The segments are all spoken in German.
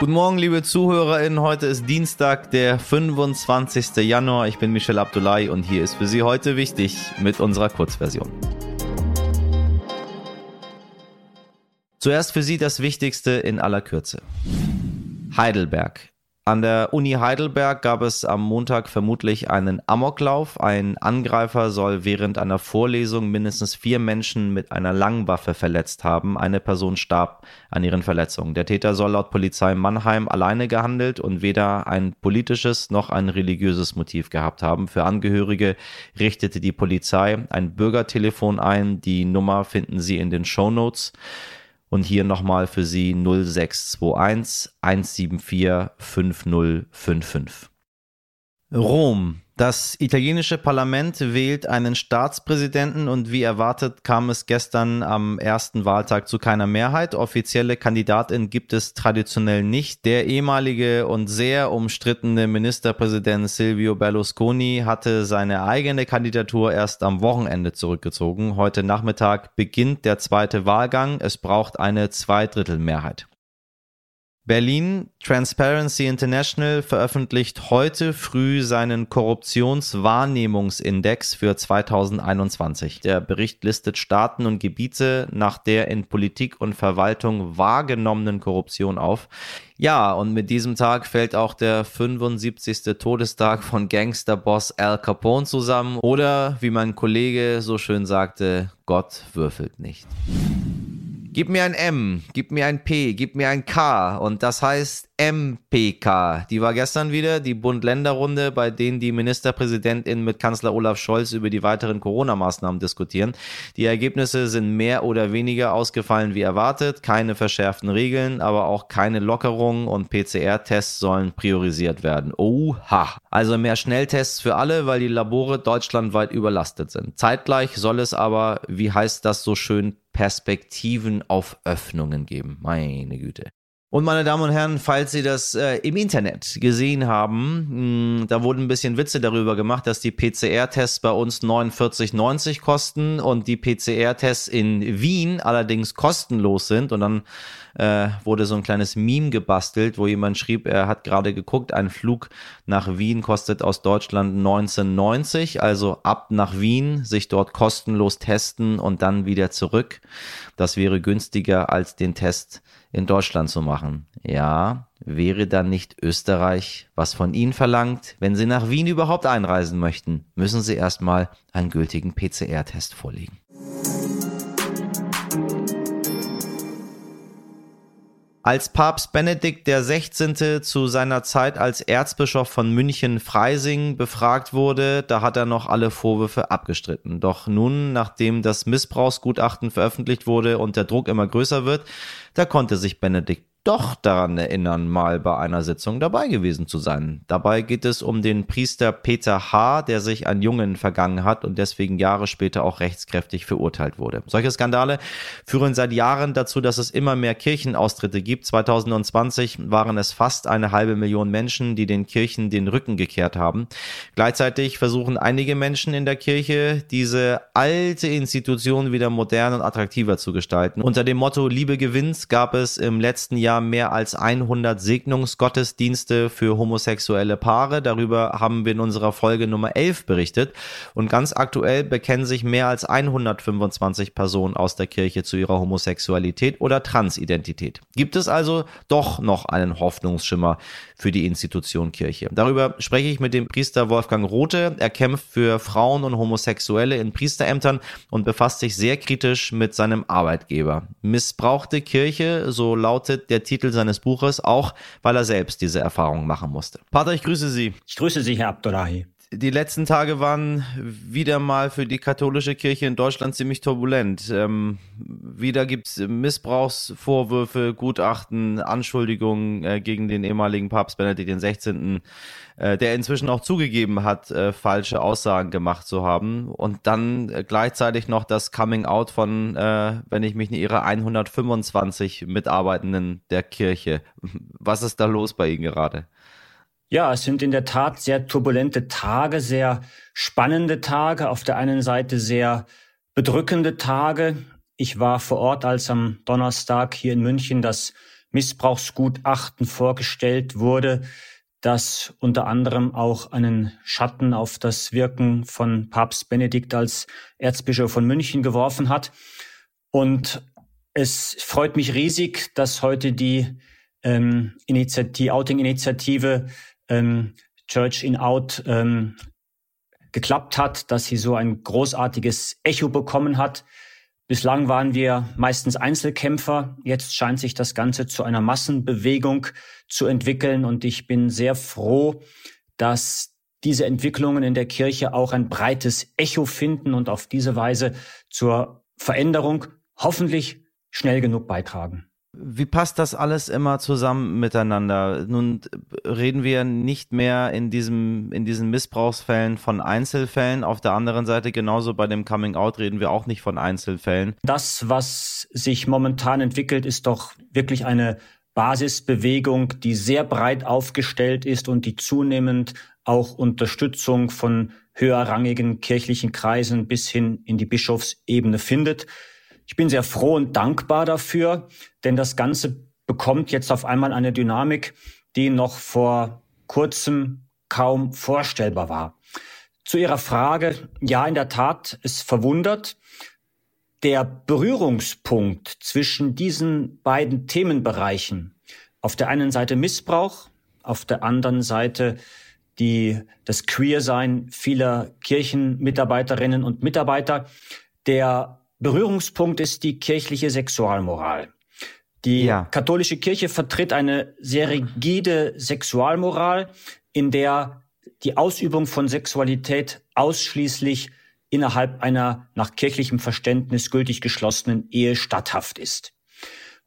Guten Morgen, liebe ZuhörerInnen. Heute ist Dienstag, der 25. Januar. Ich bin Michel Abdullahi und hier ist für Sie heute wichtig mit unserer Kurzversion. Zuerst für Sie das Wichtigste in aller Kürze. Heidelberg. An der Uni Heidelberg gab es am Montag vermutlich einen Amoklauf. Ein Angreifer soll während einer Vorlesung mindestens vier Menschen mit einer Langwaffe verletzt haben. Eine Person starb an ihren Verletzungen. Der Täter soll laut Polizei Mannheim alleine gehandelt und weder ein politisches noch ein religiöses Motiv gehabt haben. Für Angehörige richtete die Polizei ein Bürgertelefon ein. Die Nummer finden Sie in den Show Notes. Und hier nochmal für Sie 0621 174 5055. Rom. Das italienische Parlament wählt einen Staatspräsidenten und wie erwartet kam es gestern am ersten Wahltag zu keiner Mehrheit. Offizielle Kandidatin gibt es traditionell nicht. Der ehemalige und sehr umstrittene Ministerpräsident Silvio Berlusconi hatte seine eigene Kandidatur erst am Wochenende zurückgezogen. Heute Nachmittag beginnt der zweite Wahlgang. Es braucht eine Zweidrittelmehrheit. Berlin Transparency International veröffentlicht heute früh seinen Korruptionswahrnehmungsindex für 2021. Der Bericht listet Staaten und Gebiete nach der in Politik und Verwaltung wahrgenommenen Korruption auf. Ja, und mit diesem Tag fällt auch der 75. Todestag von Gangsterboss Al Capone zusammen oder wie mein Kollege so schön sagte, Gott würfelt nicht. Gib mir ein M, gib mir ein P, gib mir ein K und das heißt MPK. Die war gestern wieder, die Bund-Länder-Runde, bei denen die Ministerpräsidentin mit Kanzler Olaf Scholz über die weiteren Corona-Maßnahmen diskutieren. Die Ergebnisse sind mehr oder weniger ausgefallen wie erwartet. Keine verschärften Regeln, aber auch keine Lockerungen und PCR-Tests sollen priorisiert werden. Oha! Also mehr Schnelltests für alle, weil die Labore deutschlandweit überlastet sind. Zeitgleich soll es aber, wie heißt das so schön, Perspektiven auf Öffnungen geben. Meine Güte. Und meine Damen und Herren, falls Sie das äh, im Internet gesehen haben, mh, da wurden ein bisschen Witze darüber gemacht, dass die PCR-Tests bei uns 49,90 kosten und die PCR-Tests in Wien allerdings kostenlos sind. Und dann äh, wurde so ein kleines Meme gebastelt, wo jemand schrieb, er hat gerade geguckt, ein Flug nach Wien kostet aus Deutschland 1990, also ab nach Wien, sich dort kostenlos testen und dann wieder zurück. Das wäre günstiger als den Test in Deutschland zu machen. Ja, wäre dann nicht Österreich, was von Ihnen verlangt, wenn Sie nach Wien überhaupt einreisen möchten, müssen Sie erstmal einen gültigen PCR-Test vorlegen. Als Papst Benedikt XVI. zu seiner Zeit als Erzbischof von München-Freising befragt wurde, da hat er noch alle Vorwürfe abgestritten. Doch nun, nachdem das Missbrauchsgutachten veröffentlicht wurde und der Druck immer größer wird, da konnte sich Benedikt doch daran erinnern, mal bei einer Sitzung dabei gewesen zu sein. Dabei geht es um den Priester Peter H., der sich an Jungen vergangen hat und deswegen Jahre später auch rechtskräftig verurteilt wurde. Solche Skandale führen seit Jahren dazu, dass es immer mehr Kirchenaustritte gibt. 2020 waren es fast eine halbe Million Menschen, die den Kirchen den Rücken gekehrt haben. Gleichzeitig versuchen einige Menschen in der Kirche, diese alte Institution wieder modern und attraktiver zu gestalten. Unter dem Motto Liebe gewinnt gab es im letzten Jahr Jahr mehr als 100 Segnungsgottesdienste für homosexuelle Paare. Darüber haben wir in unserer Folge Nummer 11 berichtet. Und ganz aktuell bekennen sich mehr als 125 Personen aus der Kirche zu ihrer Homosexualität oder Transidentität. Gibt es also doch noch einen Hoffnungsschimmer für die Institution Kirche? Darüber spreche ich mit dem Priester Wolfgang Rothe. Er kämpft für Frauen und Homosexuelle in Priesterämtern und befasst sich sehr kritisch mit seinem Arbeitgeber. Missbrauchte Kirche, so lautet der der Titel seines Buches, auch weil er selbst diese Erfahrung machen musste. Pater, ich grüße Sie. Ich grüße Sie, Herr Abdullahi. Die letzten Tage waren wieder mal für die katholische Kirche in Deutschland ziemlich turbulent. Ähm, wieder gibt es Missbrauchsvorwürfe, Gutachten, Anschuldigungen äh, gegen den ehemaligen Papst Benedikt XVI., äh, der inzwischen auch zugegeben hat, äh, falsche Aussagen gemacht zu haben. Und dann äh, gleichzeitig noch das Coming Out von, äh, wenn ich mich nicht irre, 125 Mitarbeitenden der Kirche. Was ist da los bei Ihnen gerade? Ja, es sind in der Tat sehr turbulente Tage, sehr spannende Tage. Auf der einen Seite sehr bedrückende Tage. Ich war vor Ort, als am Donnerstag hier in München das Missbrauchsgutachten vorgestellt wurde, das unter anderem auch einen Schatten auf das Wirken von Papst Benedikt als Erzbischof von München geworfen hat. Und es freut mich riesig, dass heute die ähm, Initiative, Outing-Initiative ähm, Church in Out ähm, geklappt hat, dass sie so ein großartiges Echo bekommen hat. Bislang waren wir meistens Einzelkämpfer. Jetzt scheint sich das Ganze zu einer Massenbewegung zu entwickeln. Und ich bin sehr froh, dass diese Entwicklungen in der Kirche auch ein breites Echo finden und auf diese Weise zur Veränderung hoffentlich schnell genug beitragen. Wie passt das alles immer zusammen miteinander? Nun reden wir nicht mehr in diesem, in diesen Missbrauchsfällen von Einzelfällen. Auf der anderen Seite, genauso bei dem Coming Out reden wir auch nicht von Einzelfällen. Das, was sich momentan entwickelt, ist doch wirklich eine Basisbewegung, die sehr breit aufgestellt ist und die zunehmend auch Unterstützung von höherrangigen kirchlichen Kreisen bis hin in die Bischofsebene findet. Ich bin sehr froh und dankbar dafür, denn das Ganze bekommt jetzt auf einmal eine Dynamik, die noch vor kurzem kaum vorstellbar war. Zu Ihrer Frage, ja, in der Tat, es verwundert. Der Berührungspunkt zwischen diesen beiden Themenbereichen, auf der einen Seite Missbrauch, auf der anderen Seite die, das Queersein vieler Kirchenmitarbeiterinnen und Mitarbeiter, der Berührungspunkt ist die kirchliche Sexualmoral. Die ja. katholische Kirche vertritt eine sehr rigide Sexualmoral, in der die Ausübung von Sexualität ausschließlich innerhalb einer nach kirchlichem Verständnis gültig geschlossenen Ehe statthaft ist.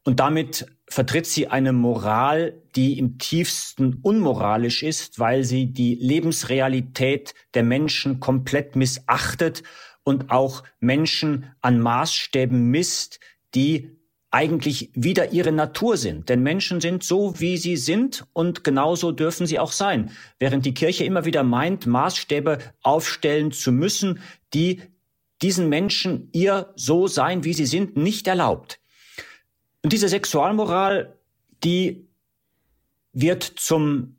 Und damit vertritt sie eine Moral, die im tiefsten unmoralisch ist, weil sie die Lebensrealität der Menschen komplett missachtet und auch Menschen an Maßstäben misst, die eigentlich wieder ihre Natur sind. Denn Menschen sind so, wie sie sind und genauso dürfen sie auch sein. Während die Kirche immer wieder meint, Maßstäbe aufstellen zu müssen, die diesen Menschen ihr so sein, wie sie sind, nicht erlaubt. Und diese Sexualmoral, die wird zum,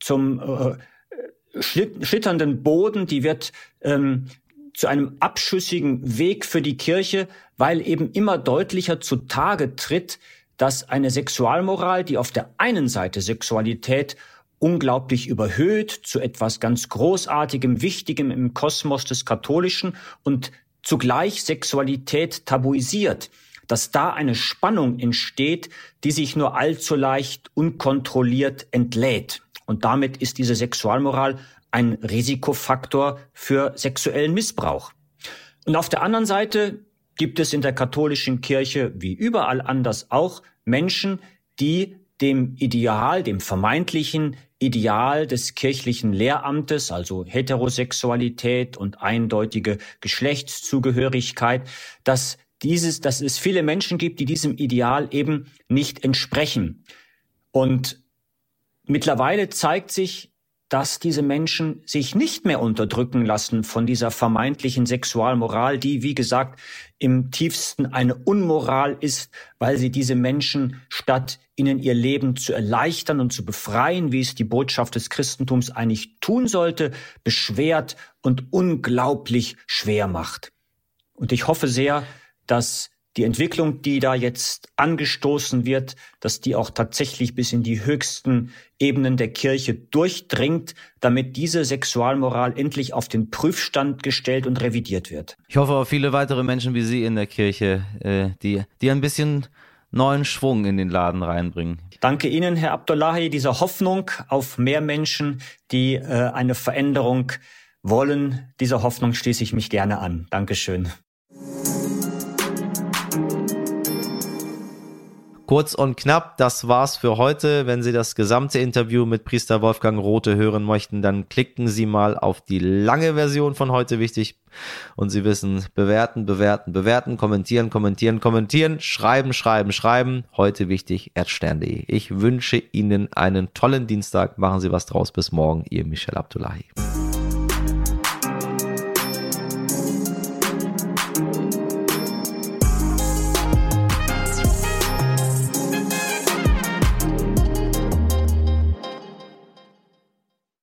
zum äh, schlitternden Boden, die wird ähm, zu einem abschüssigen Weg für die Kirche, weil eben immer deutlicher zutage tritt, dass eine Sexualmoral, die auf der einen Seite Sexualität unglaublich überhöht zu etwas ganz Großartigem, Wichtigem im Kosmos des Katholischen und zugleich Sexualität tabuisiert, dass da eine Spannung entsteht, die sich nur allzu leicht unkontrolliert entlädt. Und damit ist diese Sexualmoral ein Risikofaktor für sexuellen Missbrauch. Und auf der anderen Seite gibt es in der katholischen Kirche wie überall anders auch Menschen, die dem Ideal, dem vermeintlichen Ideal des kirchlichen Lehramtes, also Heterosexualität und eindeutige Geschlechtszugehörigkeit, dass dieses, dass es viele Menschen gibt, die diesem Ideal eben nicht entsprechen. Und mittlerweile zeigt sich, dass diese Menschen sich nicht mehr unterdrücken lassen von dieser vermeintlichen Sexualmoral, die, wie gesagt, im tiefsten eine Unmoral ist, weil sie diese Menschen statt ihnen ihr Leben zu erleichtern und zu befreien, wie es die Botschaft des Christentums eigentlich tun sollte, beschwert und unglaublich schwer macht. Und ich hoffe sehr, dass die Entwicklung, die da jetzt angestoßen wird, dass die auch tatsächlich bis in die höchsten Ebenen der Kirche durchdringt, damit diese Sexualmoral endlich auf den Prüfstand gestellt und revidiert wird. Ich hoffe auf viele weitere Menschen wie Sie in der Kirche, äh, die, die ein bisschen neuen Schwung in den Laden reinbringen. Danke Ihnen, Herr Abdullahi, dieser Hoffnung auf mehr Menschen, die äh, eine Veränderung wollen. Dieser Hoffnung schließe ich mich gerne an. Dankeschön. Kurz und knapp, das war's für heute. Wenn Sie das gesamte Interview mit Priester Wolfgang Rote hören möchten, dann klicken Sie mal auf die lange Version von heute wichtig. Und Sie wissen, bewerten, bewerten, bewerten, kommentieren, kommentieren, kommentieren, schreiben, schreiben, schreiben. Heute wichtig, erdstern.de. Ich wünsche Ihnen einen tollen Dienstag. Machen Sie was draus. Bis morgen. Ihr Michel Abdullahi.